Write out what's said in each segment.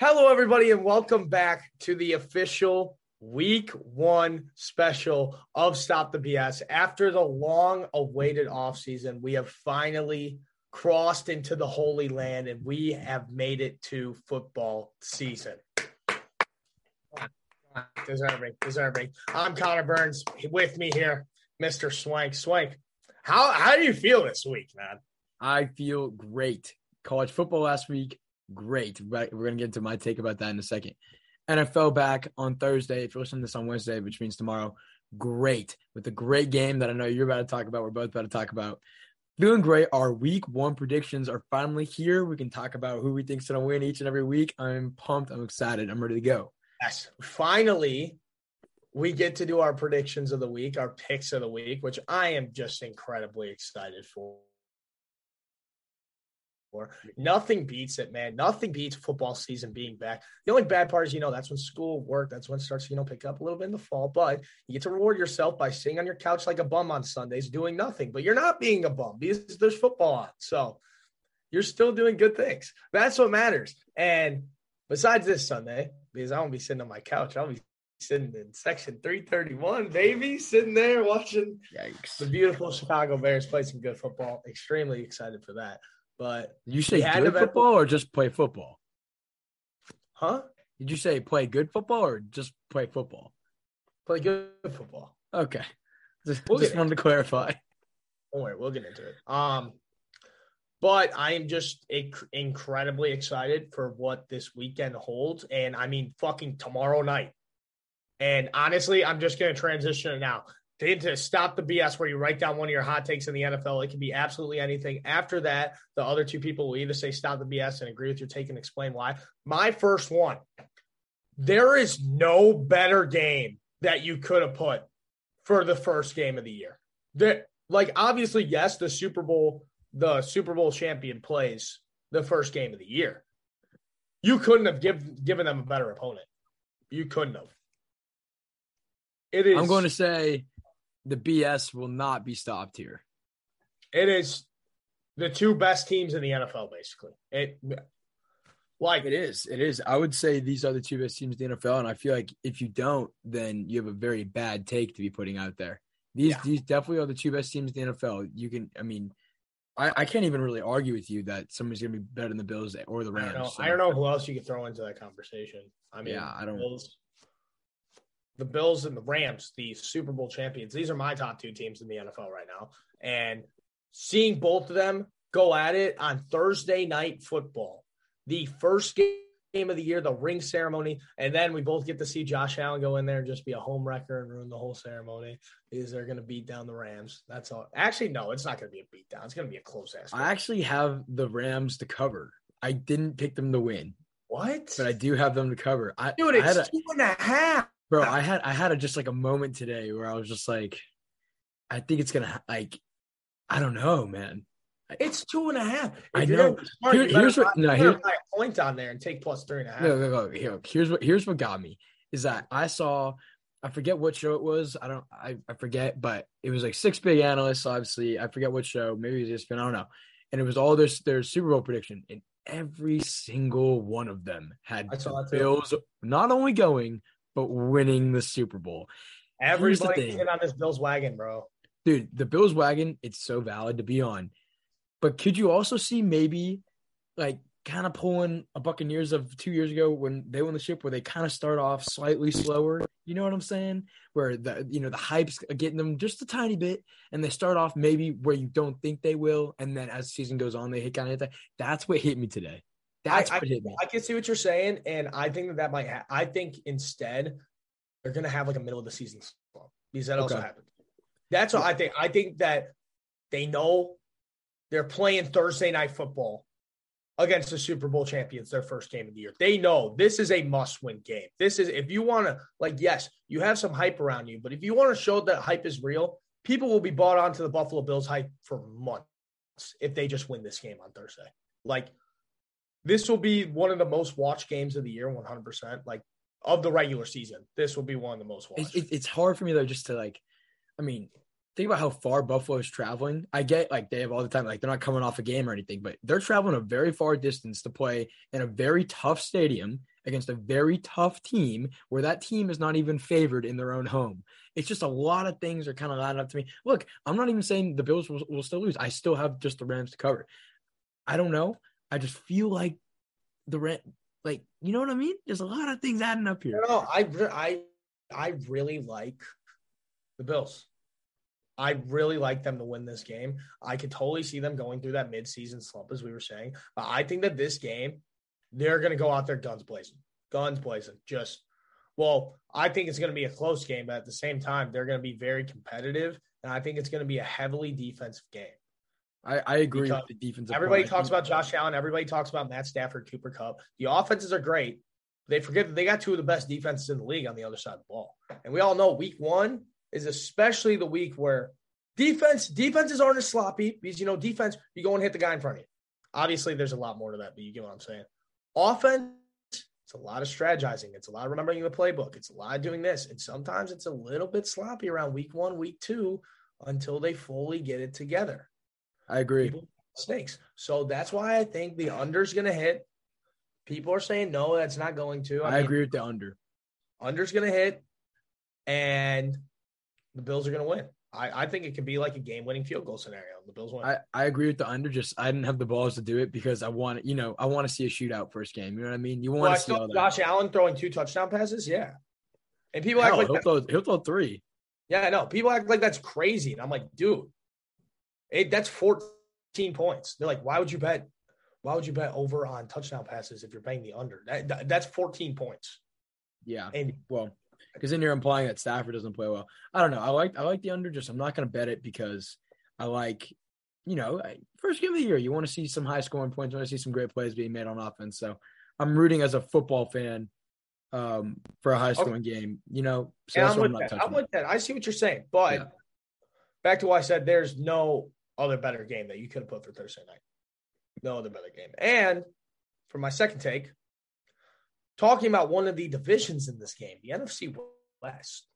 Hello, everybody, and welcome back to the official week one special of Stop the BS. After the long awaited offseason, we have finally crossed into the Holy Land and we have made it to football season. Deserving, deserving. I'm Connor Burns. With me here, Mr. Swank. Swank, how how do you feel this week, man? I feel great. College football last week, great. We're going to get into my take about that in a second. NFL back on Thursday. If you're listening to this on Wednesday, which means tomorrow, great. With a great game that I know you're about to talk about, we're both about to talk about. Feeling great. Our week one predictions are finally here. We can talk about who we think's going to win each and every week. I'm pumped. I'm excited. I'm ready to go. Yes. Finally, we get to do our predictions of the week, our picks of the week, which I am just incredibly excited for. Nothing beats it, man. Nothing beats football season being back. The only bad part is, you know, that's when school work, that's when it starts, you know, pick up a little bit in the fall. But you get to reward yourself by sitting on your couch like a bum on Sundays, doing nothing. But you're not being a bum because there's football on. So you're still doing good things. That's what matters. And besides this Sunday, because I won't be sitting on my couch, I'll be sitting in section 331, baby, sitting there watching Yikes. the beautiful Chicago Bears play some good football. Extremely excited for that. But you say good football or just play football? Huh? Did you say play good football or just play football? Play good football. Okay. Just, we'll just wanted to clarify. Don't worry, we'll get into it. Um, but I am just inc- incredibly excited for what this weekend holds. And I mean, fucking tomorrow night. And honestly, I'm just going to transition it now to, to stop the BS where you write down one of your hot takes in the NFL. It can be absolutely anything. After that, the other two people will either say stop the BS and agree with your take and explain why. My first one there is no better game that you could have put for the first game of the year. That, like, obviously, yes, the Super Bowl, the Super Bowl champion plays the first game of the year. You couldn't have give, given them a better opponent. You couldn't have. It is. I'm going to say the BS will not be stopped here. It is the two best teams in the NFL, basically. It like it is. It is. I would say these are the two best teams in the NFL, and I feel like if you don't, then you have a very bad take to be putting out there. These yeah. these definitely are the two best teams in the NFL. You can, I mean, I, I can't even really argue with you that somebody's gonna be better than the Bills or the Rams. I don't know, so. I don't know who else you could throw into that conversation. I mean, yeah, I don't. Bills, the Bills and the Rams, the Super Bowl champions. These are my top two teams in the NFL right now. And seeing both of them go at it on Thursday night football, the first game of the year, the ring ceremony, and then we both get to see Josh Allen go in there and just be a home wrecker and ruin the whole ceremony. Is they're going to beat down the Rams? That's all. Actually, no, it's not going to be a beat down. It's going to be a close ass. I actually have the Rams to cover. I didn't pick them to win. What? But I do have them to cover. I, Dude, it's I a, two and a half. Bro, I had I had a, just like a moment today where I was just like, I think it's gonna like, I don't know, man. It's two and a half. If I know. Smart, Here, here's what no, here, a point on there and take plus three and a half. No, no, no. Here, here's what here's what got me is that I saw I forget what show it was. I don't I, I forget, but it was like six big analysts, obviously. I forget what show, maybe it was just I don't know. And it was all their their Super Bowl prediction. And every single one of them had Bills not only going, but winning the Super Bowl. Everybody get on this Bills wagon, bro. Dude, the Bills wagon, it's so valid to be on. But could you also see maybe like kind of pulling a Buccaneers of two years ago when they won the ship, where they kind of start off slightly slower? You know what I'm saying? Where the you know the hype's getting them just a tiny bit, and they start off maybe where you don't think they will, and then as the season goes on, they hit kind of that. That's what hit me today. That's I, I, I, can see what you're saying, and I think that that might. Ha- I think instead they're going to have like a middle of the season slump because that okay. also happens. That's what I think. I think that they know they're playing Thursday night football against the Super Bowl champions, their first game of the year. They know this is a must-win game. This is if you want to like, yes, you have some hype around you, but if you want to show that hype is real, people will be bought onto the Buffalo Bills hype for months if they just win this game on Thursday. Like this will be one of the most watched games of the year, 100%. Like of the regular season, this will be one of the most watched. It, it, it's hard for me though, just to like, I mean, think about how far Buffalo is traveling. I get like they have all the time, like they're not coming off a game or anything, but they're traveling a very far distance to play in a very tough stadium against a very tough team where that team is not even favored in their own home. It's just a lot of things are kind of lining up to me. Look, I'm not even saying the Bills will, will still lose. I still have just the Rams to cover. I don't know. I just feel like the rent, like you know what I mean. There's a lot of things adding up here. No, I I I really like the Bills. I really like them to win this game. I could totally see them going through that midseason slump, as we were saying. But I think that this game, they're going to go out there guns blazing, guns blazing. Just, well, I think it's going to be a close game, but at the same time, they're going to be very competitive. And I think it's going to be a heavily defensive game. I, I agree with the defense. Everybody talks about Josh Allen. Everybody talks about Matt Stafford, Cooper Kupp. The offenses are great. They forget that they got two of the best defenses in the league on the other side of the ball. And we all know week one is especially the week where defense defenses aren't as sloppy because you know defense you go and hit the guy in front of you. Obviously, there's a lot more to that, but you get what I'm saying. Offense, it's a lot of strategizing. It's a lot of remembering the playbook. It's a lot of doing this, and sometimes it's a little bit sloppy around week one, week two, until they fully get it together. I agree. Snakes. So that's why I think the under's going to hit. People are saying no, that's not going to. I, I mean, agree with the under. Under's going to hit, and the Bills are going to win. I, I think it could be like a game winning field goal scenario. The Bills win. I, I agree with the under. Just I didn't have the balls to do it because I want you know I want to see a shootout first game. You know what I mean? You want well, to see all that. Josh Allen throwing two touchdown passes, yeah. And people Hell, act like he'll, throw, he'll throw three. Yeah, I know. People act like that's crazy, and I'm like, dude, it, that's 14 points. They're like, why would you bet? Why would you bet over on touchdown passes if you're paying the under? That, that, that's 14 points. Yeah. And well, because then you're implying that Stafford doesn't play well. I don't know. I like I like the under. Just I'm not going to bet it because I like, you know, first game of the year. You want to see some high scoring points. You want to see some great plays being made on offense. So I'm rooting as a football fan um, for a high scoring okay. game. You know, so I'm, with I'm, I'm with that. I see what you're saying, but yeah. back to what I said. There's no other better game that you could have put for Thursday night. No other better game. And for my second take, talking about one of the divisions in this game, the NFC West.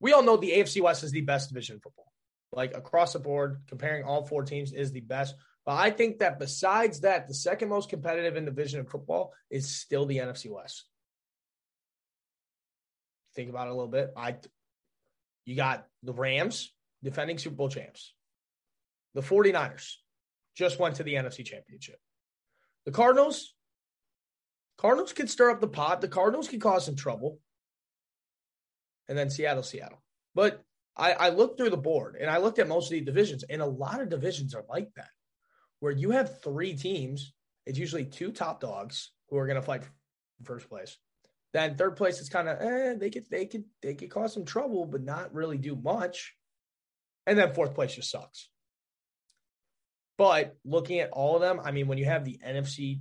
We all know the AFC West is the best division in football. Like across the board, comparing all four teams is the best. But I think that besides that, the second most competitive in division in football is still the NFC West. Think about it a little bit. I you got the Rams, defending Super Bowl champs. The 49ers just went to the NFC Championship. The Cardinals, Cardinals could stir up the pot. The Cardinals could cause some trouble. And then Seattle, Seattle. But I, I looked through the board and I looked at most of the divisions, and a lot of divisions are like that, where you have three teams. It's usually two top dogs who are going to fight for first place. Then third place is kind of eh, they could they could they could cause some trouble, but not really do much. And then fourth place just sucks. But looking at all of them, I mean, when you have the NFC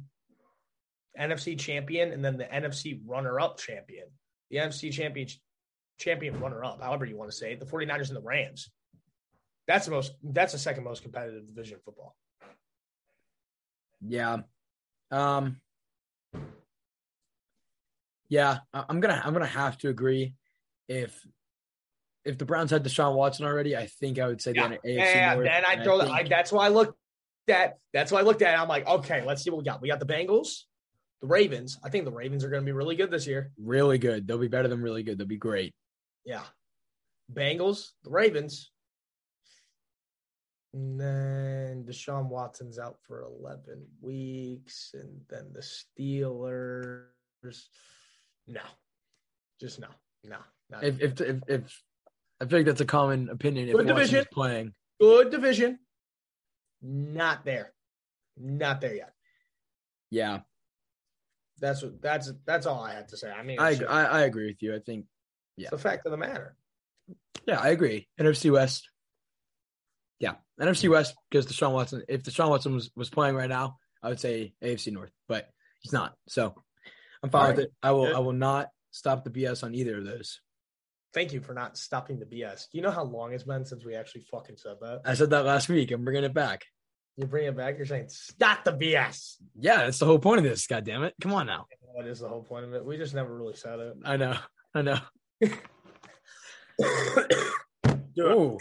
NFC champion and then the NFC runner up champion. The NFC champion champion runner up, however you want to say it, the 49ers and the Rams. That's the most that's the second most competitive division of football. Yeah. Um Yeah, I'm gonna I'm gonna have to agree. If if the Browns had Deshaun Watson already, I think I would say yeah. the AFC yeah, North. Then I throw I think, I, that's why I looked at that's what I looked at. I'm like, okay, let's see what we got. We got the Bengals, the Ravens. I think the Ravens are going to be really good this year. Really good. They'll be better than really good. They'll be great. Yeah. Bengals, the Ravens. And then Deshaun Watson's out for 11 weeks. And then the Steelers. No. Just no. No. If, if, if, if, I feel like that's a common opinion. Good if division. playing. Good division. Not there. Not there yet. Yeah. That's what that's that's all I had to say. I mean, I, I, I agree with you. I think yeah, it's the fact of the matter. Yeah, I agree. NFC West. Yeah, NFC West because Deshaun Watson. If Deshaun Watson was, was playing right now, I would say AFC North, but he's not. So I'm fine with it. I will. Good. I will not stop the BS on either of those. Thank you for not stopping the BS. Do you know how long it's been since we actually fucking said that? I said that last week. I'm bringing it back. You bring it back. You're saying stop the BS. Yeah, that's the whole point of this. God damn it! Come on now. What is the whole point of it? We just never really said it. I know. I know. oh,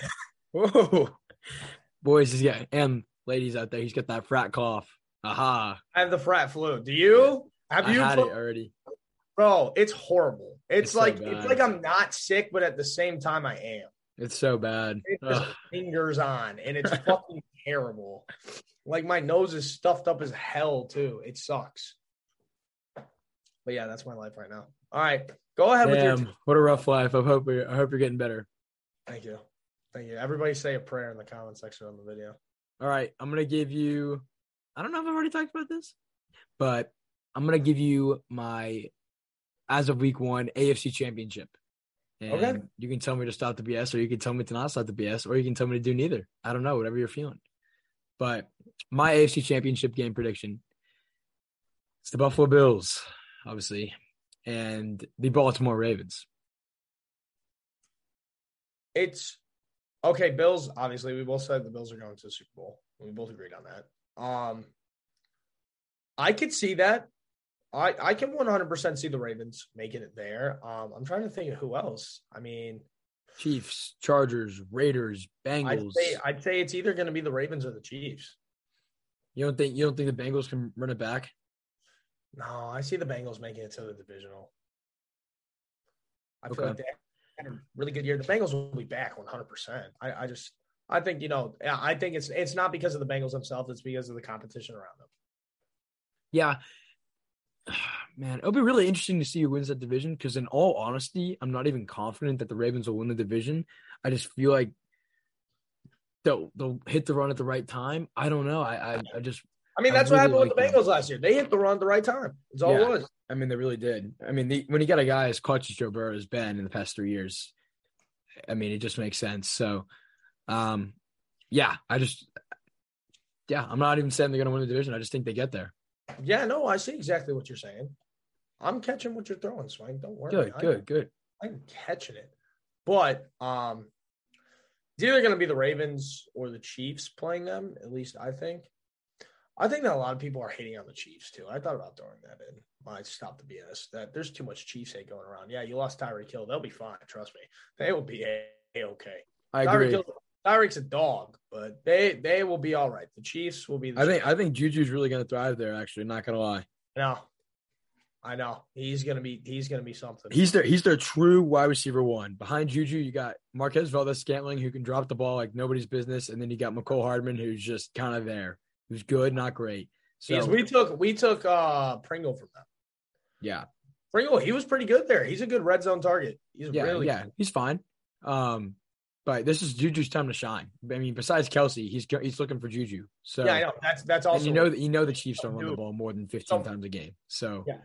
Whoa. Boys, he's got and ladies out there, he's got that frat cough. Aha. I have the frat flu. Do you? Have I you? had flu- it already. Bro, it's horrible. It's, It's like bad. it's like I'm not sick, but at the same time I am. It's so bad. It just lingers on, and it's fucking terrible. Like my nose is stuffed up as hell too. It sucks. But yeah, that's my life right now. All right, go ahead with your. Damn, what a rough life. I hope you're, I hope you're getting better. Thank you, thank you. Everybody say a prayer in the comment section on the video. All right, I'm gonna give you. I don't know if I've already talked about this, but I'm gonna give you my as of week one AFC Championship. And Okay. You can tell me to stop the BS, or you can tell me to not stop the BS, or you can tell me to do neither. I don't know, whatever you're feeling. But my AFC Championship game prediction: it's the Buffalo Bills, obviously, and the Baltimore Ravens. It's okay. Bills. Obviously, we both said the Bills are going to the Super Bowl. We both agreed on that. Um, I could see that. I I can 100 percent see the Ravens making it there. Um, I'm trying to think of who else. I mean, Chiefs, Chargers, Raiders, I'd Bengals. say I'd say it's either going to be the Ravens or the Chiefs. you don't think you don't think the Bengals can run it back? No, I see the Bengals making it to the divisional. I feel like they had a really good year. The Bengals will be back 100. percent I I just I think you know I think it's it's not because of the Bengals themselves. It's because of the competition around them. Yeah. Man, it'll be really interesting to see who wins that division because, in all honesty, I'm not even confident that the Ravens will win the division. I just feel like they'll they'll hit the run at the right time. I don't know. I I, I just I mean, I that's what really happened with the them. Bengals last year. They hit the run at the right time. It's all Yeah. it was. I mean they really did. I mean the, when you got a guy as clutch as Joe Burrow has been in the past three years, I mean it just makes sense. So, um, yeah, I just yeah, I'm not even saying they're gonna win the division. I just think they get there. Yeah, no, I see exactly what you're saying. I'm catching what you're throwing, Swank. Don't worry. Good, I- good, good. I'm catching it. But um it's either gonna be the Ravens or the Chiefs playing them, at least I think. I think that a lot of people are hating on the Chiefs too. I thought about throwing that in. I stop the BS. That there's too much Chiefs hate going around. Yeah, you lost Tyreek Hill. They'll be fine. Trust me. They will be a okay. I Tyreek agree. Tyreek's a dog, but they they will be all right. The Chiefs will be. I think I think Juju's really gonna thrive there. Actually, not gonna lie. No, I know he's gonna be he's gonna be something. He's their he's their true wide receiver one. Behind Juju, you got Marquez Valdes-Scantling who can drop the ball like nobody's business, and then you got Mecole Hardman who's just kind of there, who's good, not great. So we took we took uh Pringle from them. yeah, Pringle, he was pretty good there. He's a good red zone target. He's yeah, really yeah, he's fine. Um, but this is Juju's time to shine. I mean, besides Kelce, he's he's looking for Juju. So yeah. I know that's that's also and you know that you know the Chiefs don't run the ball more than fifteen times a game. So Yeah.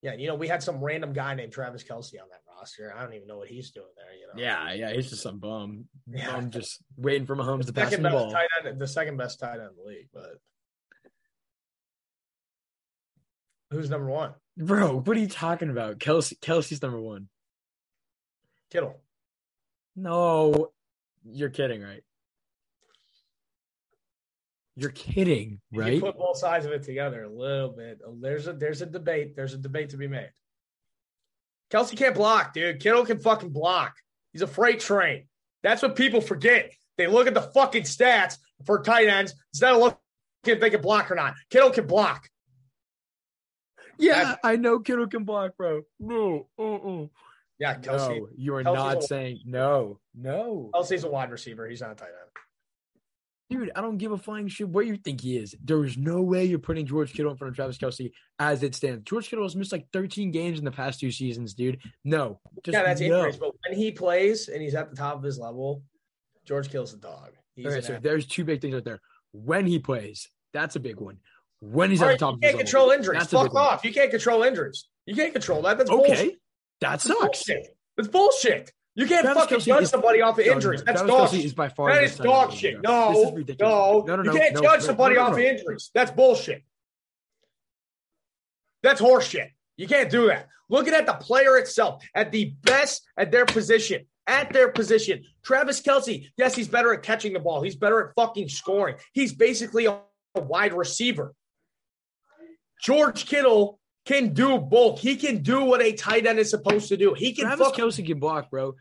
yeah. You know we had some random guy named Travis Kelce on that roster. I don't even know what he's doing there. You know. yeah, yeah, he's just some bum. Yeah. Bum just waiting for Mahomes to pass the ball. tight end, the second best tight end in the league, but who's number one? Bro, what are you talking about? Kelce Kelce's number one. Kittle. No, you're kidding, right? You're kidding, right? You put both sides of it together a little bit. Oh, there's a there's a debate. There's a debate to be made. Kelce can't block, dude. Kittle can fucking block. He's a freight train. That's what people forget. They look at the fucking stats for tight ends instead of looking if they can block or not. Kittle can block. yeah, I know Kittle can block, bro. No, uh-uh. Yeah, Kelce. no, you are Kelce's not a- saying no, no, Kelce's a wide receiver. He's not a tight end. dude. I don't give a flying shit what you think he is. There is no way you're putting George Kittle in front of Travis Kelce as it stands. George Kittle has missed like 13 games in the past two seasons, dude. No, just yeah, that's no. injuries. But when he plays and he's at the top of his level, George Kittle's a dog. He's Okay, so athlete. there's two big things right there. When he plays, that's a big one. When he's All at right, the top you of his can't level, control injuries. that's a big Fuck one. off. You can't control injuries. You can't control that. That's bullshit. That That's sucks. bullshit. That's bullshit. You can't Travis fucking judge is- somebody off of No, no, injuries. no. That's Travis dog Kelce shit. is by far That is best tight end dog shit. No, this is ridiculous. no, no, no, you can't judge somebody off of injuries. That's bullshit. That's horseshit. You can't do that. Looking at the player itself, at the best at their position, at their position. Travis Kelce, yes, he's better at catching the ball. He's better at fucking scoring. He's basically a wide receiver. George Kittle can do both. He can do what a tight end is supposed to do. He can Travis fucking Kelce can block, bro.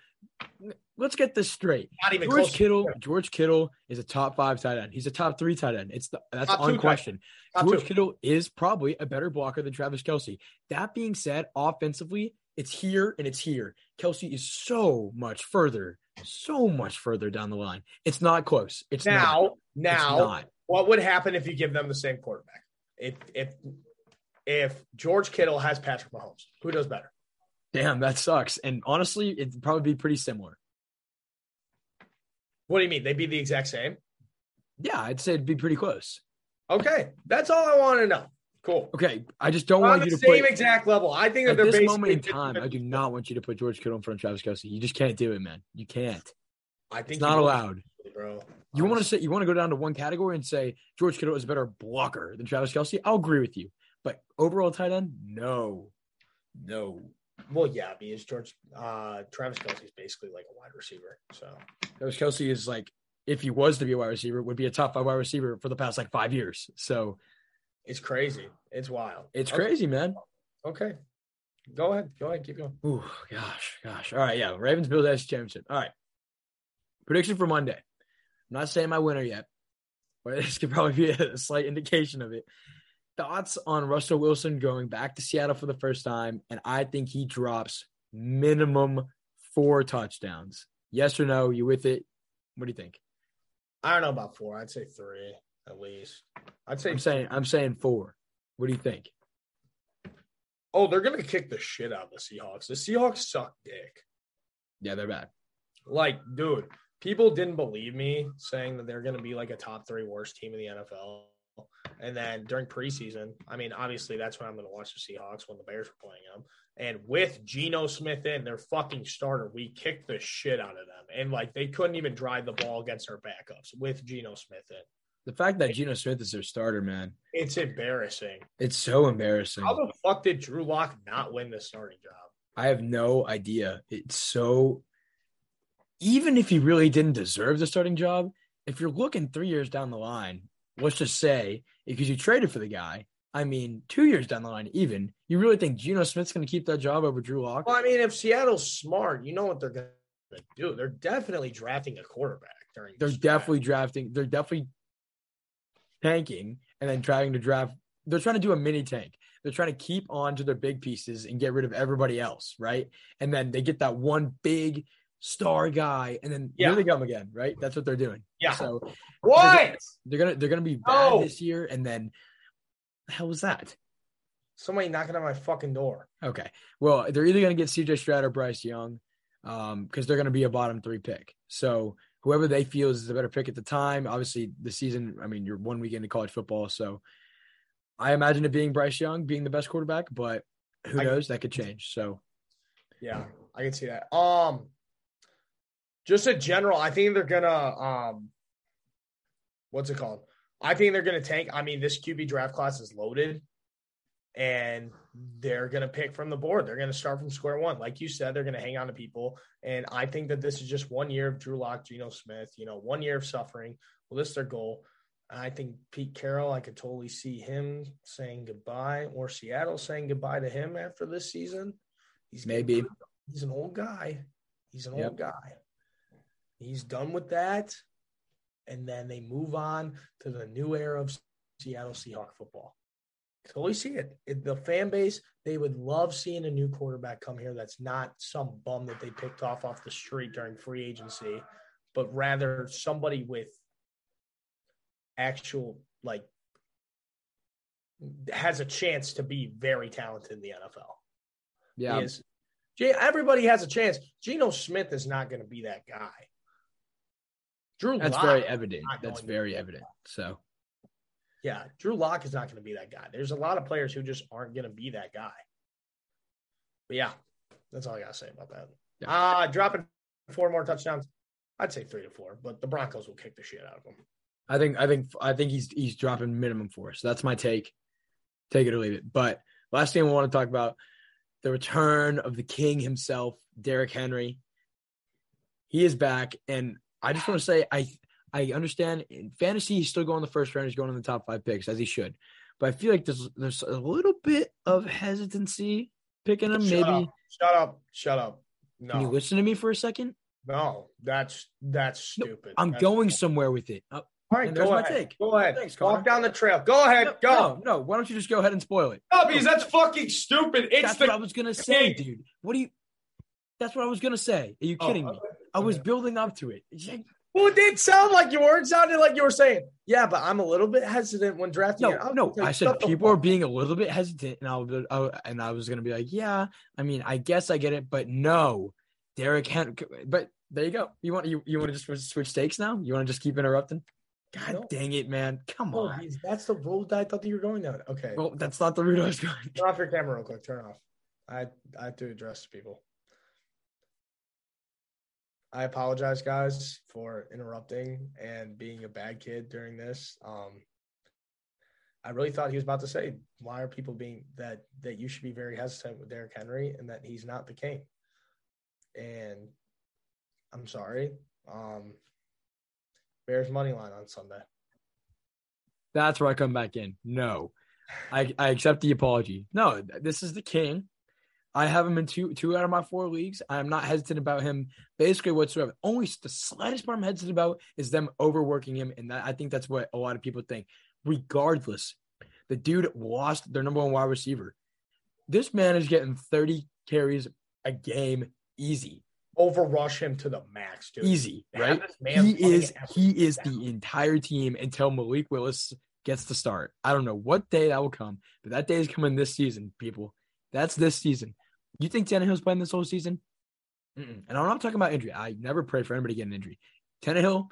let's get this straight. Not even George close. Kittle, George Kittle is a top five tight end. He's a top three tight end. It's the, that's Top tight unquestioned. George two. Kittle is probably a better blocker than Travis Kelce. That being said, offensively, it's here and it's here. Kelce is so much further, so much further down the line. It's not close. It's not. Now, It's now, not. what would happen if you give them the same quarterback? If if if George Kittle has Patrick Mahomes, who does better? Damn, that sucks. And honestly, it'd probably be pretty similar. What do you mean? They'd be the exact same? Yeah, I'd say it'd be pretty close. Okay, that's all I want to know. Cool. Okay, I just don't On want you to same put exact level. I think that at they're this moment in time. I do not want you to put George Kittle in front of Travis Kelce. You just can't do it, man. You can't. I think It's not allowed. bro. You want to say you want to go down to one category and say George Kittle is a better blocker than Travis Kelce? I'll agree with you. But overall tight end, no, no. Well, yeah, because George uh Travis Kelce's basically like a wide receiver. So Travis Kelce is like, if he was to be a wide receiver, would be a top five wide receiver for the past like five years. So it's crazy. It's wild. it's Okay. crazy, man. Okay. Go ahead. Go ahead. Keep going. Ooh, gosh, gosh. All right, yeah. Ravens Bills AFC Championship. All right. Prediction for Monday. I'm not saying my winner yet, but this could probably be a slight indication of it. Thoughts on Russell Wilson going back to Seattle for the first time, and I think he drops minimum four touchdowns. Yes or no? You with it? What do you think? I don't know about four. I'd say three at least. I'd say I'm saying I'm saying four. What do you think? Oh, they're gonna kick the shit out of the Seahawks. The Seahawks suck dick. Yeah, they're bad. Like, dude, people didn't believe me saying that they're gonna be like a top three worst team in the NFL. And then during preseason, I mean, obviously that's when I'm gonna watch the Seahawks when the Bears were playing them. And with Geno Smith in, their fucking starter, we kicked the shit out of them. And like they couldn't even drive the ball against our backups with Geno Smith in. The fact that Geno Smith is their starter, man, It's embarrassing. it's so embarrassing. How the fuck did Drew Lock not win the starting job? I have no idea. It's so even if he really didn't deserve the starting job, if you're looking three years down the line, let's just say because you traded for the guy, I mean, two years down the line, even you really think Geno Smith's going to keep that job over Drew Lock? Well, I mean, if Seattle's smart, you know what they're going to do. They're definitely drafting a quarterback during. They're this draft. definitely drafting. They're definitely tanking and then trying to draft. They're trying to do a mini tank. They're trying to keep on to their big pieces and get rid of everybody else, right? And then they get that one big star guy, and then Yeah. here they come again, right? That's what they're doing. Yeah. So What? they're gonna they're gonna be bad No. this year, and then the hell was that? Somebody knocking on my fucking door. Okay, well they're either gonna get C.J. Stroud or Bryce Young, um, because they're gonna be a bottom three pick. So whoever they feel is the better pick at the time. Obviously, the season. I mean, you're one week into college football, so I imagine it being Bryce Young being the best quarterback, but who I- knows? That could change. So Yeah, I can see that. Um, just a general. I think they're gonna um, what's it called? I think they're gonna tank. I mean, this QB draft class is loaded, and they're gonna pick from the board. They're gonna start from square one, like you said. They're gonna hang on to people, and I think that this is just one year of Drew Lock, Geno Smith. You know, one year of suffering. Well, this is their goal. I think Pete Carroll, I could totally see him saying goodbye, or Seattle saying goodbye to him after this season. He's Maybe. he's an old guy. He's an Yep. old guy. He's done with that. And then they move on to the new era of Seattle Seahawk football. Totally see it. it. The fan base, they would love seeing a new quarterback come here that's not some bum that they picked off off the street during free agency, but rather somebody with actual, like, has a chance to be very talented in the NFL yeah, is everybody has a chance. Geno Smith is not going to be that guy. Drew that's Lock, very evident. That's very evident. So yeah, Drew Lock is not going to be that guy. There's a lot of players who just aren't going to be that guy. But yeah, that's all I got to say about that. Yeah. Uh dropping four more touchdowns. I'd say three to four, but the Broncos will kick the shit out of them. I think I think I think he's he's dropping minimum four. So that's my take. Take it or leave it. But last thing I want to talk about the return of the king himself, Derrick Henry. He is back, and I just want to say I I understand in fantasy he's still going the first round. He's going in the top five picks as he should, but I feel like there's there's a little bit of hesitancy picking him. Shut Maybe up. Shut up. Shut up. can you No. listen to me for a second? No, that's that's stupid. I'm That's- going somewhere with it. Uh, All right, go there's my ahead. take. Go ahead. Thanks, Connor. Walk down the trail. Go ahead. no, go. no, no. Why don't you just go ahead and spoil it? No, because that's fucking stupid. It's That's the what I was gonna say, dude. What do you? That's what I was gonna say. Are you Oh, kidding me? I was building up to it. Well, it did sound like you were. It sounded like you were saying, "Yeah, but I'm a little bit hesitant when drafting." No, no. I said people are being a little bit hesitant, and I was, I, and I was gonna be like, yeah. I mean, I guess I get it, but no, Derrick Henry. But there you go. You want you, you want to just switch- stakes now? You want to just keep interrupting? God No. dang it, man! Come No, on. that's the road I thought that you were going down. Okay, Well, that's not the route I was going. turn off your camera real quick. Turn it off. I I have to address people. I apologize, guys, for interrupting and being a bad kid during this. Um, I really thought he was about to say, "Why are people being that that you should be very hesitant with Derrick Henry and that he's not the king?" And I'm sorry. Um, Bears money line on Sunday. That's where I come back in. No, I I accept the apology. No, this is the king. I have him in two two out of my four leagues. I am not hesitant about him basically whatsoever. Only the slightest part I'm hesitant about is them overworking him, and that, I think that's what a lot of people think. Regardless, the dude lost their number one wide receiver. This man is getting 30 carries a game easy, Overrush him to the max, dude. easy, right? man he is he is down. the entire team until Malik Willis gets to start. I don't know what day that will come, but that day is coming this season, people. That's this season. You think Tannehill's playing this whole season? Mm-mm. And I'm not talking about injury. I never pray for anybody to get an injury. Tannehill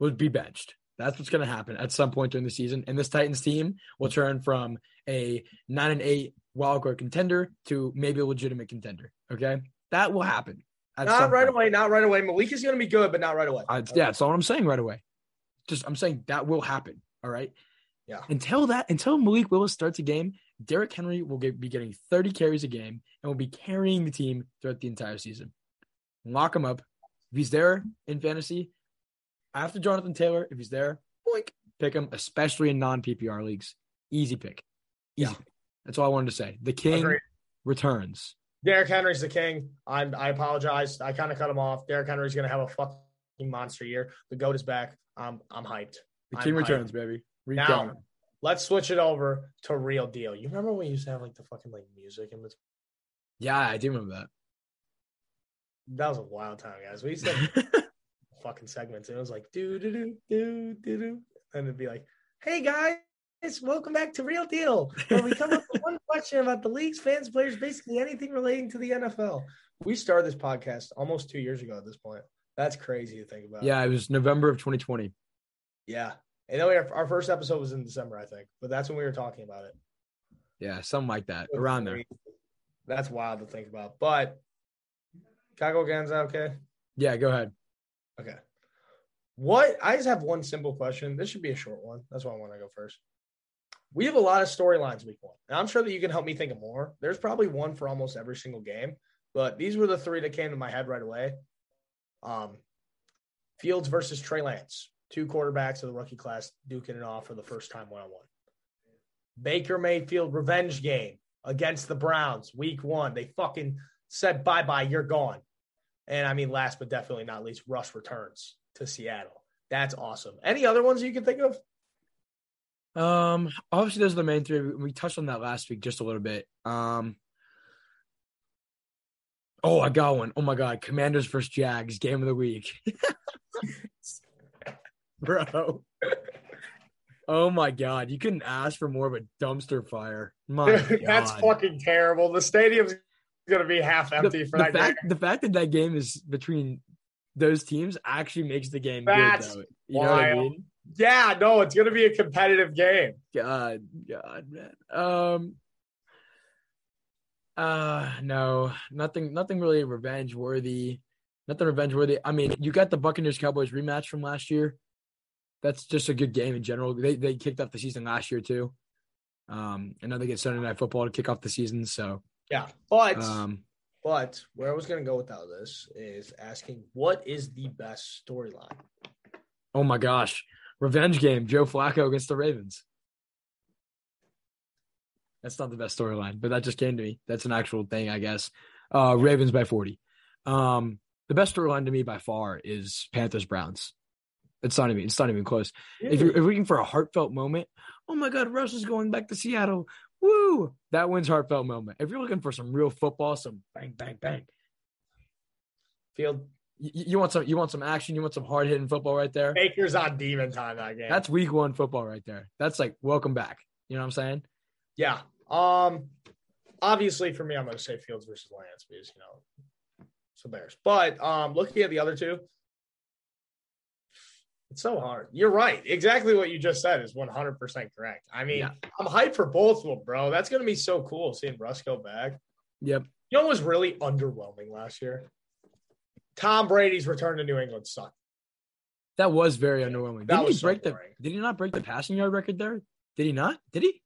will be benched. That's what's going to happen at some point during the season. And this Titans team will turn from a nine and eight wildcard contender to maybe a legitimate contender. Okay, that will happen. Not right point. away. Not right away. Malik is going to be good, but not right away. I, yeah, that's all I'm saying right away. Just I'm saying that will happen. All right. Yeah. Until that, until Malik Willis starts a game, Derrick Henry will get, be getting 30 carries a game and will be carrying the team throughout the entire season. Lock him up. If he's there in fantasy, after Jonathan Taylor, if he's there, boink, pick him, especially in non PPR leagues. Easy pick. Easy. Yeah. pick. That's all I wanted to say. The king Agreed. returns. Derrick Henry's the king. I'm. I apologize. I kind of cut him off. Derrick Henry's going to have a fucking monster year. The goat is back. I'm. I'm hyped. The I'm king hyped. returns, baby. Now- Return. Let's switch it over to real deal. You remember when we used to have like the fucking like music in between? Yeah, I do remember that. That was a wild time, guys. We used to have fucking segments. And it was like do do do do do do, and it'd be like, "Hey guys, welcome back to Real Deal, where we come up with one question about the leagues, fans, players, basically anything relating to the NFL." We started this podcast almost two years ago at this point. That's crazy to think about. yeah, it was November of 2020. yeah. And then we, our first episode was in December, I think, but that's when we were talking about it. Yeah, something like that. Around there. That's wild to think about. But can I go again? Is that okay? Yeah, go ahead. Okay. What I just have one simple question. This should be a short one. That's why I want to go first. We have a lot of storylines week one. And I'm sure that you can help me think of more. There's probably one for almost every single game, but these were the three that came to my head right away. Um, Fields versus Trey Lance, two quarterbacks of the rookie class duking it off for the first time one on one. Baker Mayfield revenge game against the Browns, week one. They fucking said bye bye, you're gone. And I mean, last but definitely not least, Russ returns to Seattle. That's awesome. Any other ones you can think of? Um, obviously those are the main three. We- We touched on that last week just a little bit. Um, oh, I got one. Oh my god, Commanders versus Jags, game of the week, bro. Oh my god, you couldn't ask for more of a dumpster fire. My That's God. fucking terrible. The stadium's going to be half the, empty for the that fact, game. the fact that that game is between those teams actually makes the game That's good. Though. You know what I wild. mean? Yeah, no, it's going to be a competitive game. God, God, man. Um. Uh no, nothing, nothing really revenge worthy. Nothing revenge worthy. I mean, you got the Buccaneers Cowboys rematch from last year. That's just a good game in general. They they kicked off the season last year too. Um, and now they get Sunday night football to kick off the season. So, Yeah, but um, but where I was going to go with all this is asking what is the best storyline? oh my gosh, revenge game. Joe Flacco against the Ravens. That's not the best storyline, but that just came to me. That's an actual thing, I guess. Uh, Ravens by forty. Um, The best storyline to me by far is Panthers Browns. It's not even it's not even close. If you're, if you're looking for a heartfelt moment, oh my God, Russ is going back to Seattle. Woo! That wins heartfelt moment. If you're looking for some real football, some bang, bang, bang. Field You, you want some you want some action, you want some hard hitting football right there. Baker's on demon time that game. That's week one football right there. That's like welcome back. You know what I'm saying? yeah. Um obviously for me, I'm gonna say Fields versus Lance because you know it's the Bears. But um looking at the other two, it's so hard. You're right. Exactly what you just said is 100 percent correct. I mean, Yeah. I'm hyped for both of them, bro. That's gonna be so cool seeing Russ go back. Yep. You know what was really underwhelming last year? Tom Brady's return to New England sucked. That was very underwhelming. That was he so break the did he not break the passing yard record there? Did he not? Did he?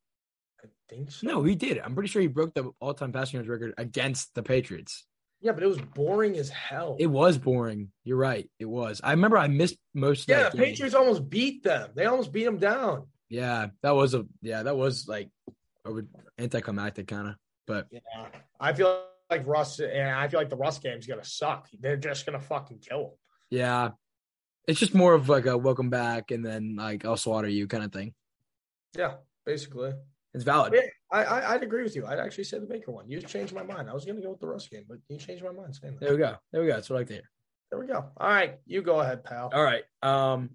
I think so. No, he did. I'm pretty sure he broke the all time passing yards record against the Patriots. Yeah, but it was boring as hell. It was boring. You're right. It was. I remember I missed most of yeah, the. Patriots almost beat them. They almost beat them down. Yeah, that was a yeah, that was like over anticlimactic kind of. But Yeah. I feel like Russ and I feel like the Russ game's gonna suck. They're just gonna fucking kill him. yeah, it's just more of like a welcome back and then like I'll slaughter you kind of thing. Yeah, basically. It's valid. Yeah, I, I I'd agree with you. I'd actually say the Baker one. You changed my mind. I was gonna go with the Russ game, but you changed my mind saying that. There we go. There we go. That's what I like to hear. There we go. All right, you go ahead, pal. All right. Um,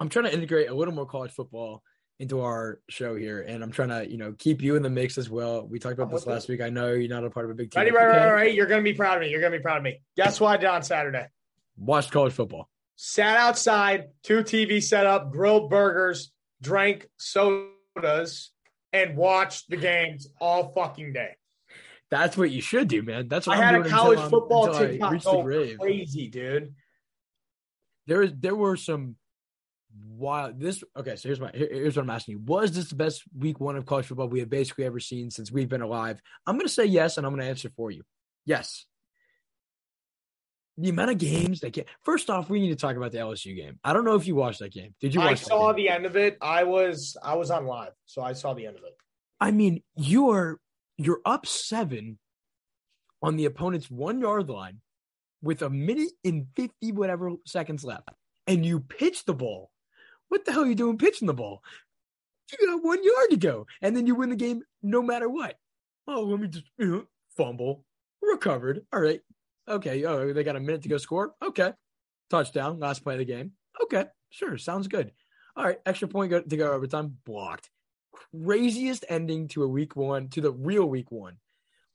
I'm trying to integrate a little more college football into our show here, and I'm trying to, you know, keep you in the mix as well. We talked about I'm this last week. I know you're not a part of a big team. Ready, right, right, right, right. You're gonna be proud of me. You're gonna be proud of me. Guess what I did on Saturday? Watched college football. Sat outside, two TV set up, grilled burgers, drank sodas, and watch the games all fucking day. That's what you should do, man. That's what I I'm had a college football TikTok the go crazy, dude. There, there were some wild. This okay. So here's my here- here's what I'm asking you: Was this the best week one of college football we have basically ever seen since we've been alive? I'm going to say yes, and I'm going to answer for you. Yes. The amount of games that get. First off, we need to talk about the LSU game. I don't know if you watched that game. Did you watch? I saw the end of it. I was I was on live, so I saw the end of it. I mean, you are you're up seven on the opponent's one yard line with a minute and fifty whatever seconds left, and you pitch the ball. What the hell are you doing pitching the ball? You got one yard to go, and then you win the game no matter what. Oh, let me just you know, fumble, recovered. All right, okay. Oh, they got a minute to go score. Okay, touchdown, last play of the game. Okay, sure, sounds good. All right, extra point go, to go overtime, blocked craziest ending to a week one to the real week one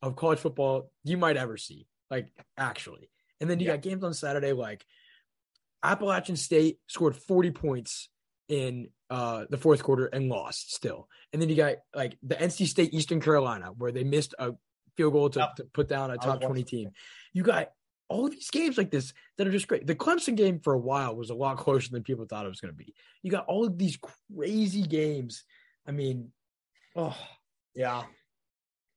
of college football you might ever see like actually and then you Yeah. got games on saturday like appalachian state scored 40 points in uh the fourth quarter and lost still and then you got like the nc state eastern carolina where they missed a field goal to, to put down a top 20 team you got all these games like this that are just great. The Clemson game for a while was a lot closer than people thought it was going to be. You got all of these crazy games. I mean, oh, Yeah.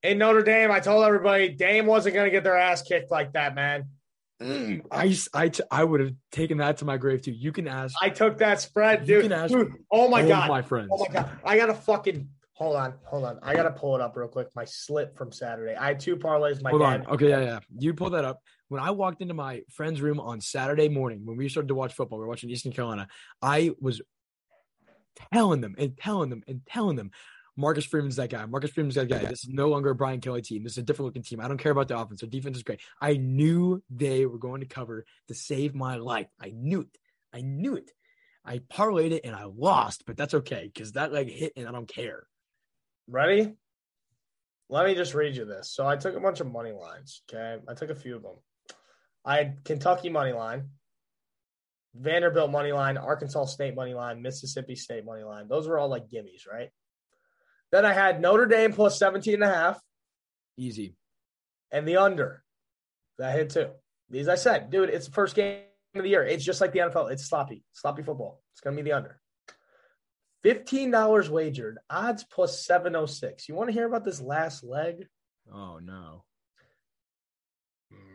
In Notre Dame, I told everybody Dame wasn't going to get their ass kicked like that, man. mm, I, I, I would have taken that to my grave too. You can ask. I took that spread, You dude. can ask Dude, oh my god. my friends. Oh my god. I got a fucking hold on, hold on. I gotta pull it up real quick. My slip from Saturday. I had two parlays. My Hold dad. on. Okay, yeah, yeah. You pull that up. When I walked into my friend's room on Saturday morning, when we started to watch football, we were watching Eastern Carolina. I was telling them and telling them and telling them, Marcus Freeman's that guy. Marcus Freeman's that guy. This is no longer a Brian Kelly team. This is a different looking team. I don't care about the offense. Their defense is great. I knew they were going to cover to save my life. I knew it. I knew it. I parlayed it and I lost, but that's okay because that like hit and I don't care. Ready? Let me just read you this. So I took a bunch of money lines. Okay. I took a few of them. I had Kentucky money line, Vanderbilt money line, Arkansas State money line, Mississippi State money line. Those were all like gimmies, right? Then I had Notre Dame plus 17 and a half Easy. and the under. That hit too. These I said, dude, it's the first game of the year. It's just like the NFL. It's sloppy, sloppy football. It's gonna be the under. Fifteen dollars wagered, odds plus seven oh six. You want to hear about this last leg? Oh no.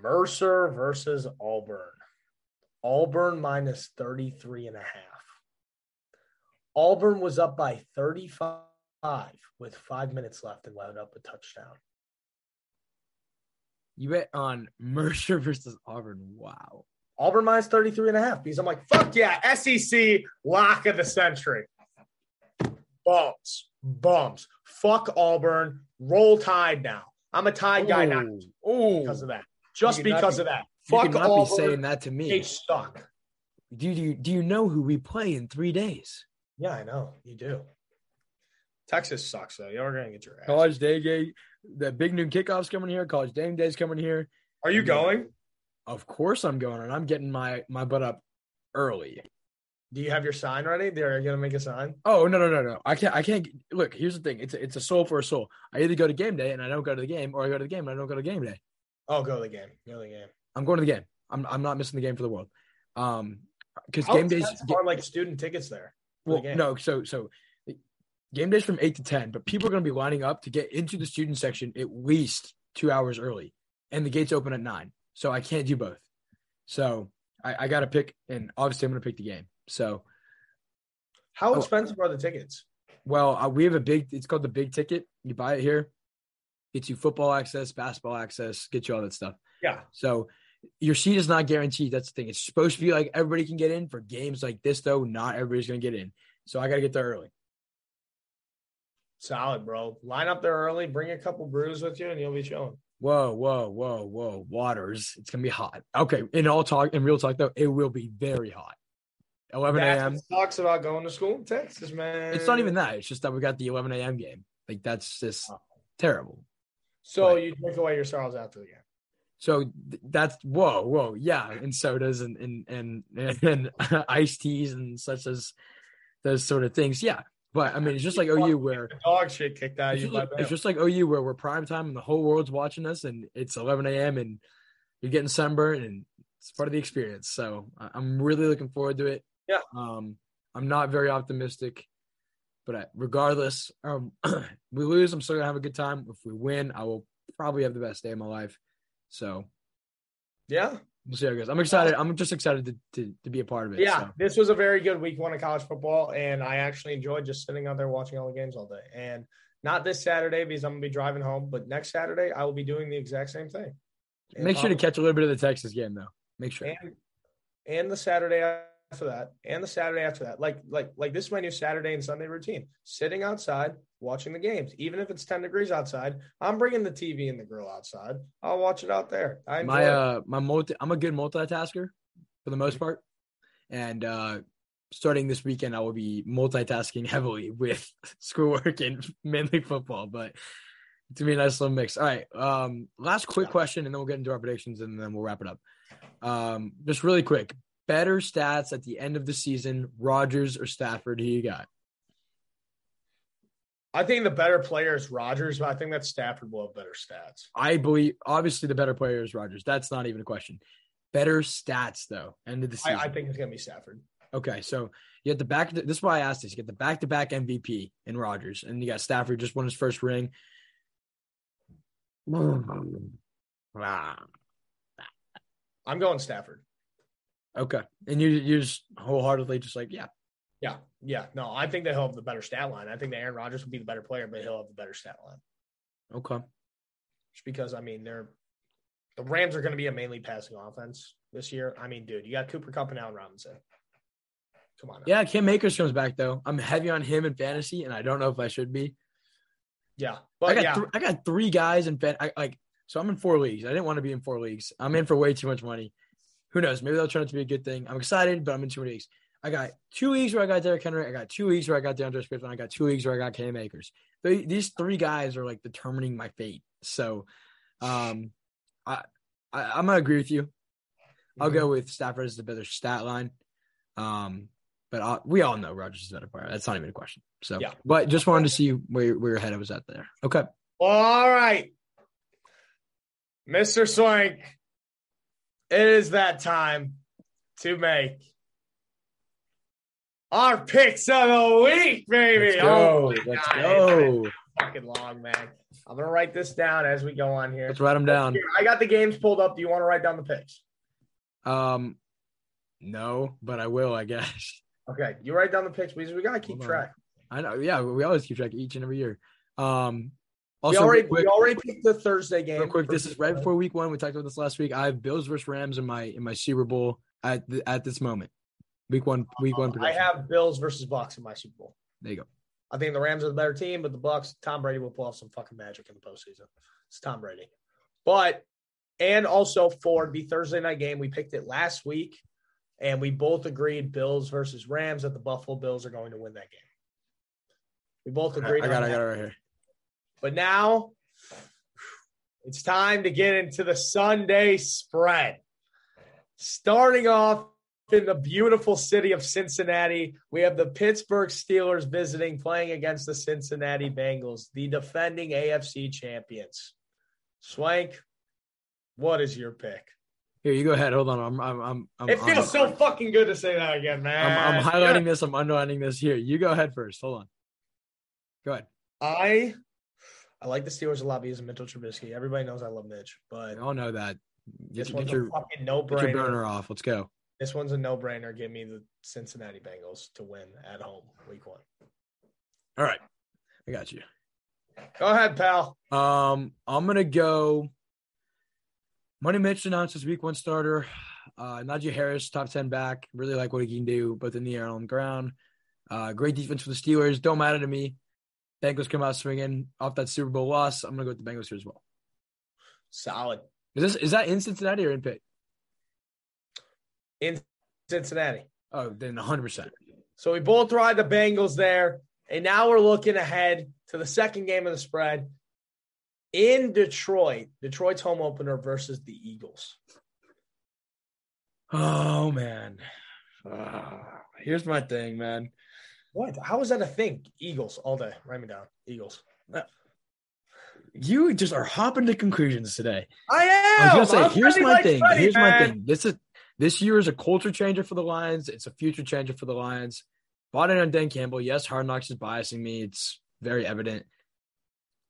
Mercer versus Auburn. Auburn minus 33 and a half. Auburn was up by 35 with five minutes left and wound up a touchdown. You bet on Mercer versus Auburn. Wow. Auburn minus 33 and a half because I'm like, fuck yeah, SEC lock of the century. Bums. Bums. Fuck Auburn. Roll Tide now. I'm a Tide guy now Oh, because of that. Just because be- of that. you Fuck cannot Auburn. be saying that to me. They me. suck. Do you do you know who we play in three days? Yeah, I know. You do. Texas sucks though. You're gonna get your ass. College day game, the big noon kickoffs coming here. College game days coming here. Are you going? Of course, I'm going, and I'm getting my my butt up early. Do you have your sign ready? They're gonna make a sign. Oh no no no no! I can't I can't look. Here's the thing. It's a, it's a soul for a soul. I either go to game day and I don't go to the game, or I go to the game and I don't go to game day. Oh, go to the game. Go to the game. I'm going to the game. I'm I'm not missing the game for the world. Um, because game days. are like student tickets there? for the Well, no. So so game days from eight to ten, but people are going to be lining up to get into the student section at least two hours early, and the gates open at nine. So I can't do both. So I, I got to pick, and obviously I'm going to pick the game. So How Oh. expensive are the tickets? Well, uh, we have a big. It's called the big ticket. You buy it here, gets you football access, basketball access, get you all that stuff. Yeah. So your seat is not guaranteed. That's the thing. It's supposed to be like everybody can get in for games like this, though. Not everybody's going to get in. So I got to get there early. Solid, bro. Line up there early, bring a couple brews with you, and you'll be chilling. Whoa, whoa, whoa, whoa! Waters. It's gonna be hot. Okay. In all talk, in real talk, though, it will be very hot. 11 a.m. Talks about going to school in Texas, man. It's not even that. It's just that we got the 11 a.m. game. Like that's just terrible. So Right. you take away your sorrows after the game. So th- that's whoa, whoa, yeah, and sodas and and and, and iced teas and such as those sort of things. Yeah, but I mean, it's just like OU where Dog shit kicked out it's you just, it's just like OU where we're prime time and the whole world's watching us, and it's 11 a.m. and you're getting sunburned, and it's part of the experience. So I'm really looking forward to it. Yeah. Um, I'm not very optimistic, but I, regardless, um, we lose, I'm still gonna have a good time. If we win, I will probably have the best day of my life. So yeah, we'll see how it goes. I'm excited. I'm just excited to to, to be a part of it. yeah. so. This was a very good week one of college football, and I actually enjoyed just sitting out there watching all the games all day. And not this Saturday because I'm gonna be driving home, but next Saturday I will be doing the exact same thing. And Make sure to catch a little bit of the Texas game though. Make sure. and and the Saturday after that, and the Saturday after that. Like like like this is my new Saturday and Sunday routine: sitting outside watching the games, even if it's ten degrees outside. I'm bringing the TV and the grill outside. I'll watch it out there. I my uh my multi. I'm a good multitasker for the most part. And uh starting this weekend I will be multitasking heavily with schoolwork and mainly football, but to be a nice little mix. All right. Um last quick question and then we'll get into our predictions and then we'll wrap it up. Um just really quick. Better stats at the end of the season, Rodgers or Stafford, who you got? I think the better player is Rodgers, but I think that Stafford will have better stats. I believe obviously the better player is Rodgers. That's not even a question. Better stats though, end of the season. I, I think it's gonna be Stafford. Okay, so you have the back. This is why I asked this. You get the back-to-back MVP in Rodgers, and you got Stafford just won his first ring. I'm going Stafford. Okay, and you you just wholeheartedly just like yeah. Yeah, yeah. No, I think that he'll have the better stat line. I think that Aaron Rodgers will be the better player, but he'll have the better stat line. Okay, Just because I mean they're the Rams are going to be a mainly passing offense this year. I mean, dude, you got Cooper Kupp and Allen Robinson. Come on. now. yeah. Cam Akers comes back though. I'm heavy on him in fantasy, and I don't know if I should be. yeah, I got yeah, th- I got three guys in fan. I like so I'm in four leagues. I didn't want to be in four leagues. I'm in for way too much money. Who knows? Maybe that'll turn out to be a good thing. I'm excited, but I'm in two leagues. I got two leagues where I got Derrick Henry. I got two leagues where I got DeAndre Swift, and I got two leagues where I got Cam Akers. They, these three guys are like determining my fate. So, um, I, I I'm gonna agree with you. I'll go with Stafford as the better stat line. Um, but i we all know Rodgers is a better player. That's not even a question. So, Yeah. but just wanted to see where where your head was at there. Okay. All right, Mr. Swank, it is that time to make our picks of the week, baby. Let's go. Oh Let's God, go. fucking long, man. I'm gonna write this down as we go on here. Let's write them down. I got the games pulled up. Do you want to write down the picks? Um, no, but I will, I guess. Okay, you write down the picks because we gotta keep Hold on. track. I know. Yeah, we always keep track each and every year. Um, Also, we already quick, we already picked the Thursday game. real quick, this is right before week one. We talked about this last week. I have Bills versus Rams in my in my Super Bowl at the, at this moment. Week one, week one. Uh, I have Bills versus Bucks in my Super Bowl. There you go. I think the Rams are the better team, but the Bucks, Tom Brady will pull off some fucking magic in the postseason. It's Tom Brady. But and also for the Thursday night game, we picked it last week, and we both agreed Bills versus Rams that the Buffalo Bills are going to win that game. We both agreed. I agreed. got, it, I got it right here. But now it's time to get into the Sunday spread. Starting off in the beautiful city of Cincinnati, we have the Pittsburgh Steelers visiting, playing against the Cincinnati Bengals, the defending AFC champions. Swank, what is your pick? Here, you go ahead. Hold on. I'm, I'm, I'm, I'm It feels I'm, so fucking good to say that again, man. I'm, I'm highlighting this. I'm underlining this. Here, you go ahead first. Hold on. Go ahead. I I like the Steelers a lot because of Mitchell Trubisky. Everybody knows I love Mitch, but We all know that. Get, this one's your, a fucking no brainer. burner off. Let's go. This one's a no-brainer. Give me the Cincinnati Bengals to win at home week one. All right. I got you. Go ahead, pal. Um, I'm gonna go. Money Mitch announced his week one starter. Uh, Najee Harris, top ten back. Really like what he can do, both in the air and on the ground. Uh, great defense for the Steelers. Don't matter to me. Bengals come out swinging off that Super Bowl loss. I'm gonna go with the Bengals here as well. Solid Is this is that in Cincinnati or in Pitt? in Cincinnati. Oh, then 100. percent So we both ride the Bengals there, and now we're looking ahead to the second game of the spread in Detroit. Detroit's home opener versus the Eagles. Oh man. Ah, here's my thing, man. What? How is that a thing? Eagles all day. Write me down. Eagles. Uh, you just are hopping to conclusions today. I am. I am. was gonna I'm say, here's my like thing. Here's my thing. This is this year is a culture changer for the Lions. It's a future changer for the Lions. Bought in on Dan Campbell. Yes, Hard Knocks is biasing me. It's very evident.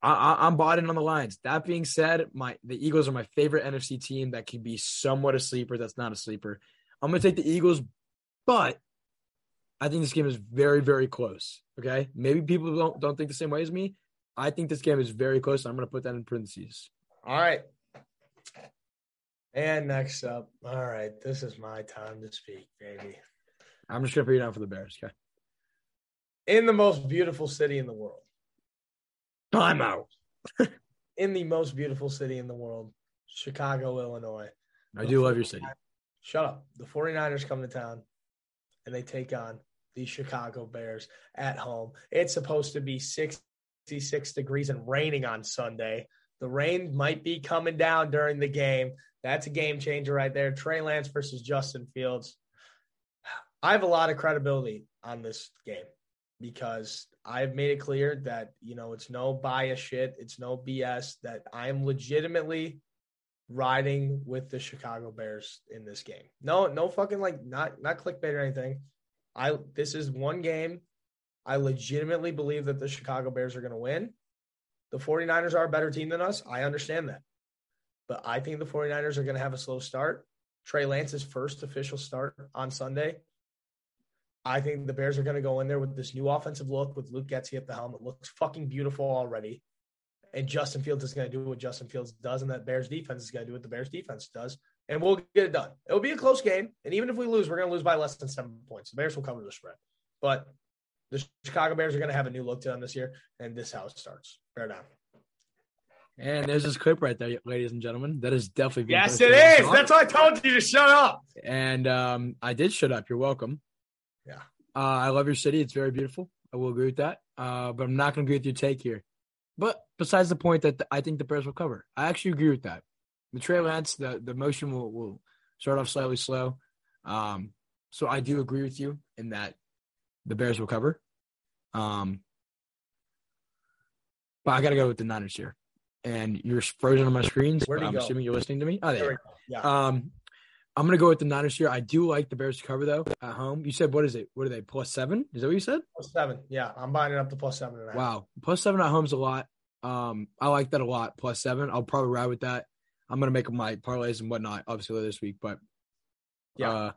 I, I, I'm bought in on the Lions. That being said, my the Eagles are my favorite NFC team that can be somewhat a sleeper. That's not a sleeper. I'm gonna take the Eagles, but I think this game is very, very close. Okay, maybe people don't don't think the same way as me. I think this game is very close. I'm gonna put that in parentheses. All right. And next up, all right, this is my time to speak, baby. I'm just gonna put you down for the Bears. Okay. In the most beautiful city in the world, Time out. in the most beautiful city in the world, Chicago, Illinois. I do love your city. Shut up. The 49ers come to town and they take on the Chicago Bears at home. It's supposed to be 66 degrees and raining on Sunday. The rain might be coming down during the game. That's a game changer right there. Trey Lance versus Justin Fields. I have a lot of credibility on this game because I've made it clear that, you know, it's no bias shit. It's no BS that I'm legitimately riding with the Chicago Bears in this game. No, no fucking like not not clickbait or anything. I this is one game. I legitimately believe that the Chicago Bears are going to win. The 49ers are a better team than us. I understand that. But I think the 49ers are going to have a slow start. Trey Lance's first official start on Sunday. I think the Bears are going to go in there with this new offensive look with Luke Getsy at the helm. It looks fucking beautiful already. And Justin Fields is going to do what Justin Fields does, and that Bears defense is going to do what the Bears defense does. And we'll get it done. It'll be a close game. And even if we lose, we're going to lose by less than seven points. The Bears will cover the spread. But the Chicago Bears are going to have a new look to them this year. And this is how it starts. Bear down. And there's this clip right there, ladies and gentlemen. That is definitely Yes, it is. it on is. TikTok. That's why I told you to shut up. And um, I did shut up. You're welcome. Yeah. Uh, I love your city. It's very beautiful. I will agree with that. Uh, but I'm not going to agree with your take here. But besides the point that I think the Bears will cover, I actually agree with that. The Trey Lance, the, the motion will, will start off slightly slow. Um, so I do agree with you in that the Bears will cover. Um, but I got to go with the Niners here. And you're frozen on my screens. I'm go? assuming you're listening to me. Oh, there, There you we are. go. Yeah. Um, I'm gonna go with the Niners here. I do like the Bears to cover though at home. You said what is it? What are they? Plus seven? Is that what you said? Plus seven. Yeah. I'm buying it up to plus seven and a half. Wow, plus seven at home's a lot. Um, I like that a lot. Plus seven, I'll probably ride with that. I'm gonna make my parlays and whatnot, obviously later this week, but Yeah. uh,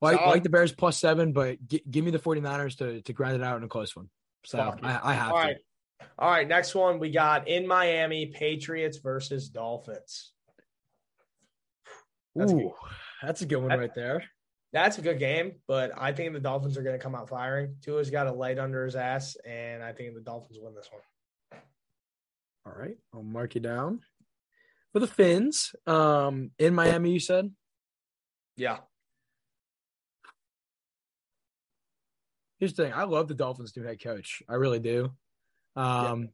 like Solid. like the Bears plus seven, but gi- give me the 49ers to to grind it out in a close one. So I, I have All to. right. All right, next one we got in Miami, Patriots versus Dolphins. That's Ooh, that's a good one that, right there. That's a good game, but I think the Dolphins are going to come out firing. Tua's got a light under his ass, and I think the Dolphins win this one. All right, I'll mark you down for the Fins. Um, in Miami, you said. Yeah. Here's the thing: I love the Dolphins' new head coach. I really do. Um,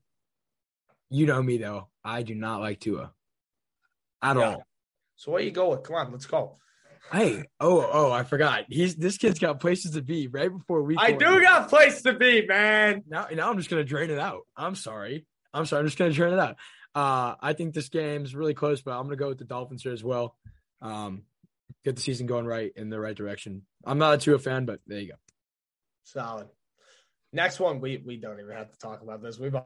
yeah. you know me though; I do not like Tua at yeah. all. So what you go with? Come on, let's go. Hey, oh, oh, I forgot. He's this kid's got places to be right before we. I do got place to be, man. Now, now I'm just gonna drain it out. I'm sorry. I'm sorry. I'm just gonna drain it out. Uh, I think this game's really close, but I'm gonna go with the Dolphins here as well. Um, get the season going right in the right direction. I'm not a Tua fan, but there you go. Solid. Next one, we we don't even have to talk about this. We've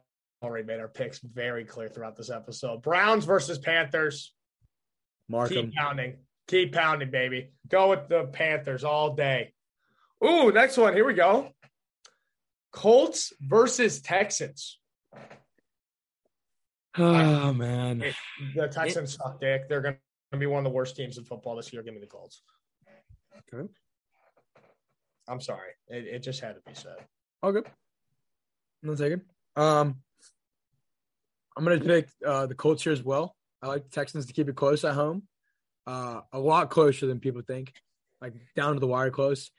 already made our picks very clear throughout this episode. Browns versus Panthers. Mark Keep pounding. Keep pounding, baby. Go with the Panthers all day. Ooh, next one. Here we go. Colts versus Texans. Oh man, the Texans it, suck dick. They're going to be one of the worst teams in football this year. Give me the Colts. Okay. I'm sorry. It, it just had to be said. All good. No second. Um, I'm going to pick uh, the Colts here as well. I like the Texans to keep it close at home, uh, a lot closer than people think, like down to the wire close.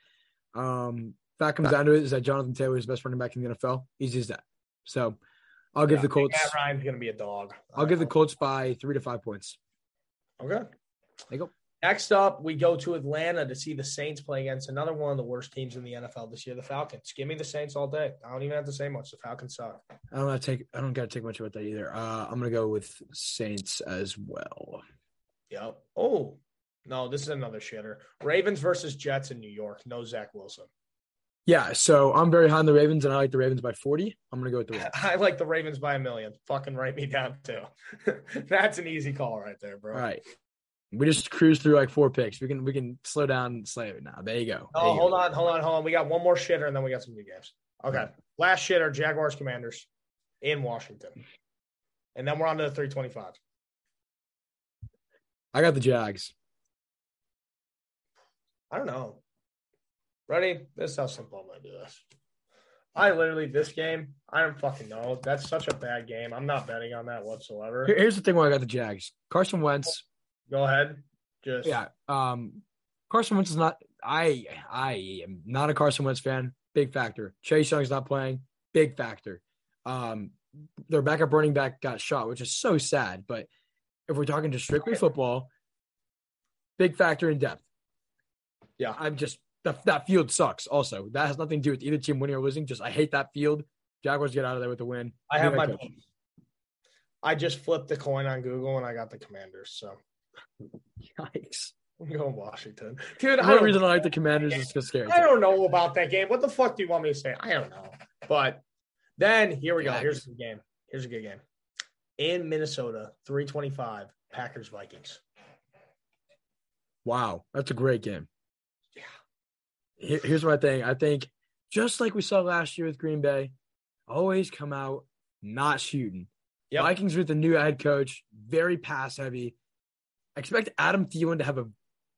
Um, fact comes down to it is that Jonathan Taylor is the best running back in the NFL. Easy as that. So I'll give yeah, the Colts. Matt Ryan's going to be a dog. I'll give the Colts by three to five points. Okay. There you go. Next up, we go to Atlanta to see the Saints play against another one of the worst teams in the NFL this year, the Falcons. Give me the Saints all day. I don't even have to say much. The Falcons suck. I don't want to take. I don't got to take much about that either. Uh, I'm gonna go with Saints as well. Yep. Oh no, this is another shitter. Ravens versus Jets in New York. No Zach Wilson. Yeah, so I'm very high on the Ravens, and I like the Ravens by 40. I'm gonna go with the Ravens. I like the Ravens by a million. Fucking write me down too. That's an easy call right there, bro. All right. We just cruised through like four picks. We can we can slow down and slay it now. There you go. Oh, hold on, hold on, hold on. We got one more shitter and then we got some new games. Okay. Last shitter, Jaguars Commanders in Washington. And then we're on to the 325. I got the Jags. I don't know. Ready? This is how simple I'm gonna do this. I literally this game, I don't fucking know. That's such a bad game. I'm not betting on that whatsoever. Here's the thing why I got the Jags. Carson Wentz Go ahead. Just yeah. Um, Carson Wentz is not. I I am not a Carson Wentz fan. Big factor. Chase Young's not playing. Big factor. Um, their backup running back got shot, which is so sad. But if we're talking just strictly football, big factor in depth. Yeah, I'm just that that field sucks. Also, that has nothing to do with either team winning or losing. Just I hate that field. Jaguars get out of there with the win. I have my. Coach. I just flipped the coin on Google and I got the Commanders. So Yikes. I'm going Washington. Dude, the only reason I like the Commanders is because scary. I don't know about that game. What the fuck do you want me to say? I don't know. But then here we go. Here's the game. Here's a good game. In Minnesota, 325, Packers Vikings. Wow. That's a great game. Here's my thing. I think just like we saw last year with Green Bay, always come out not shooting. Yep. Vikings with the new head coach, very pass heavy. I expect Adam Thielen to have a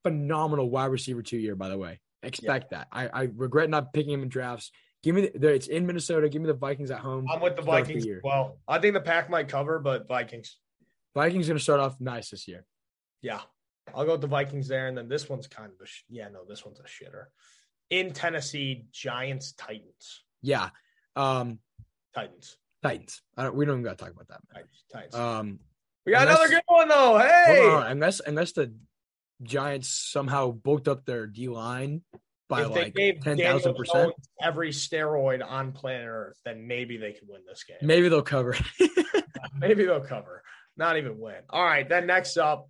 phenomenal wide receiver two year, by the way. expect yeah. that. I, I regret not picking him in drafts. Give me the, it's in Minnesota. Give me the Vikings at home. I'm with the Vikings. The well, I think the pack might cover, but Vikings. Vikings going to start off nice this year. Yeah, I'll go with the Vikings there, and then this one's kind of a sh- yeah, no, this one's a shitter. In Tennessee, Giants Titans. Yeah, um, Titans. Titans. I don't. We don't even got to talk about that. Titans. Titans. Um, we got unless, another good one though. Hey, on, unless unless the Giants somehow bulked up their D line by if like ten thousand percent, every steroid on planet Earth, then maybe they can win this game. Maybe they'll cover. maybe they'll cover. Not even win. All right. Then next up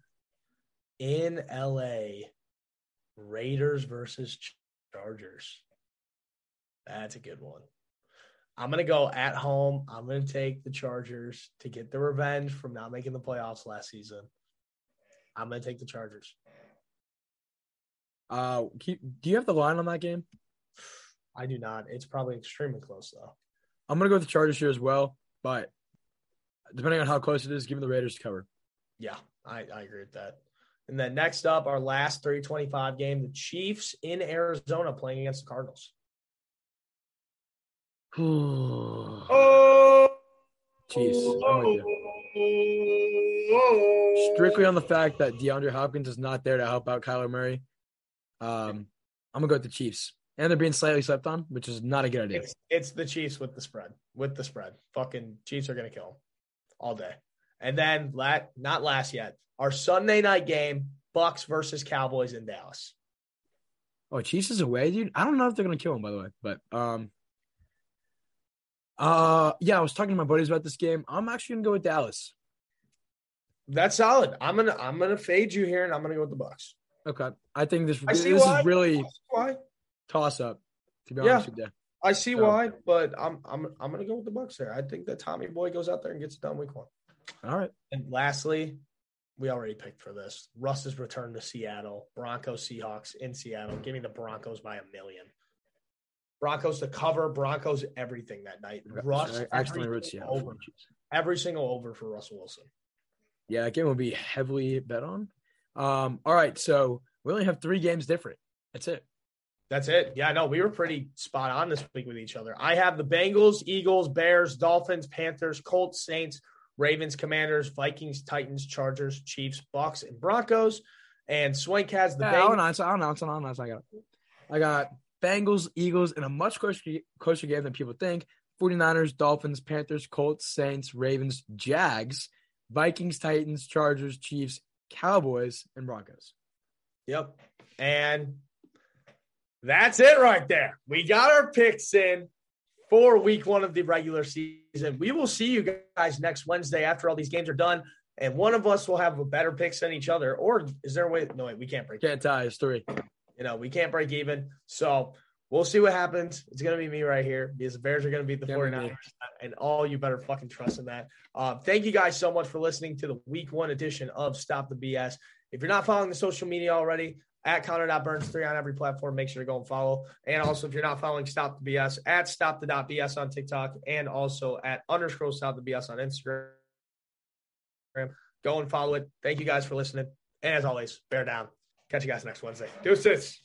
in LA, Raiders versus Chargers. That's a good one. I'm going to go at home. I'm going to take the Chargers to get the revenge from not making the playoffs last season. I'm going to take the Chargers. Uh, do you have the line on that game? I do not. It's probably extremely close though. I'm going to go with the Chargers here as well. but depending on how close it is, give me the Raiders to cover. Yeah, I, I agree with that. And then next up, our last 325 game, the Chiefs in Arizona playing against the Cardinals. oh, with you. Strictly on the fact that DeAndre Hopkins is not there to help out Kyler Murray. Um, I'm gonna go with the Chiefs, and they're being slightly slept on, which is not a good idea. It's, it's the Chiefs with the spread. With the spread, fucking Chiefs are gonna kill them all day. And then, lat not last yet, our Sunday night game, Bucks versus Cowboys in Dallas. Oh, Chiefs is away, dude. I don't know if they're gonna kill him, by the way, but um, uh, yeah, I was talking to my buddies about this game. I'm actually gonna go with Dallas. That's solid. I'm gonna I'm gonna fade you here, and I'm gonna go with the Bucks. Okay, I think this I this is really why toss up. To be yeah. honest with you, I see so, why, but I'm I'm I'm gonna go with the Bucks there. I think that Tommy Boy goes out there and gets it done week one. All right. And lastly, we already picked for this. Russ's return to Seattle. Broncos Seahawks in Seattle. Give me the Broncos by a million. Broncos to cover. Broncos everything that night. Russ actually over. Every single over for Russell Wilson. Yeah, that game will be heavily bet on. Um, all right, so we only have three games different. That's it. That's it. Yeah, no, we were pretty spot on this week with each other. I have the Bengals, Eagles, Bears, Dolphins, Panthers, Colts, Saints, Ravens, Commanders, Vikings, Titans, Chargers, Chiefs, Bucks, and Broncos. And Swank has the. Yeah, Bengals. Oh, I'll announce. I'll announce. I'll announce. I got. I got Bengals, Eagles in a much closer, closer game than people think. 49ers, Dolphins, Panthers, Colts, Saints, Ravens, Jags, Vikings, Titans, Chargers, Chiefs, Cowboys, and Broncos. Yep. And that's it right there. We got our picks in for week one of the regular season. We will see you guys next Wednesday after all these games are done. And one of us will have a better picks than each other. Or is there a way? No, wait, we can't break. Can't tie. It's three. You know, we can't break even. So we'll see what happens. It's going to be me right here because the Bears are going to beat the can't 49ers. And all you better fucking trust in that. Uh, thank you guys so much for listening to the week one edition of Stop the BS. If you're not following the social media already, at Connor.Burns3 on every platform. Make sure to go and follow. And also, if you're not following Stop the BS, at Stop the BS on TikTok and also at underscore Stop the BS on Instagram. Go and follow it. Thank you guys for listening. And as always, bear down. Catch you guys next Wednesday. Deuces.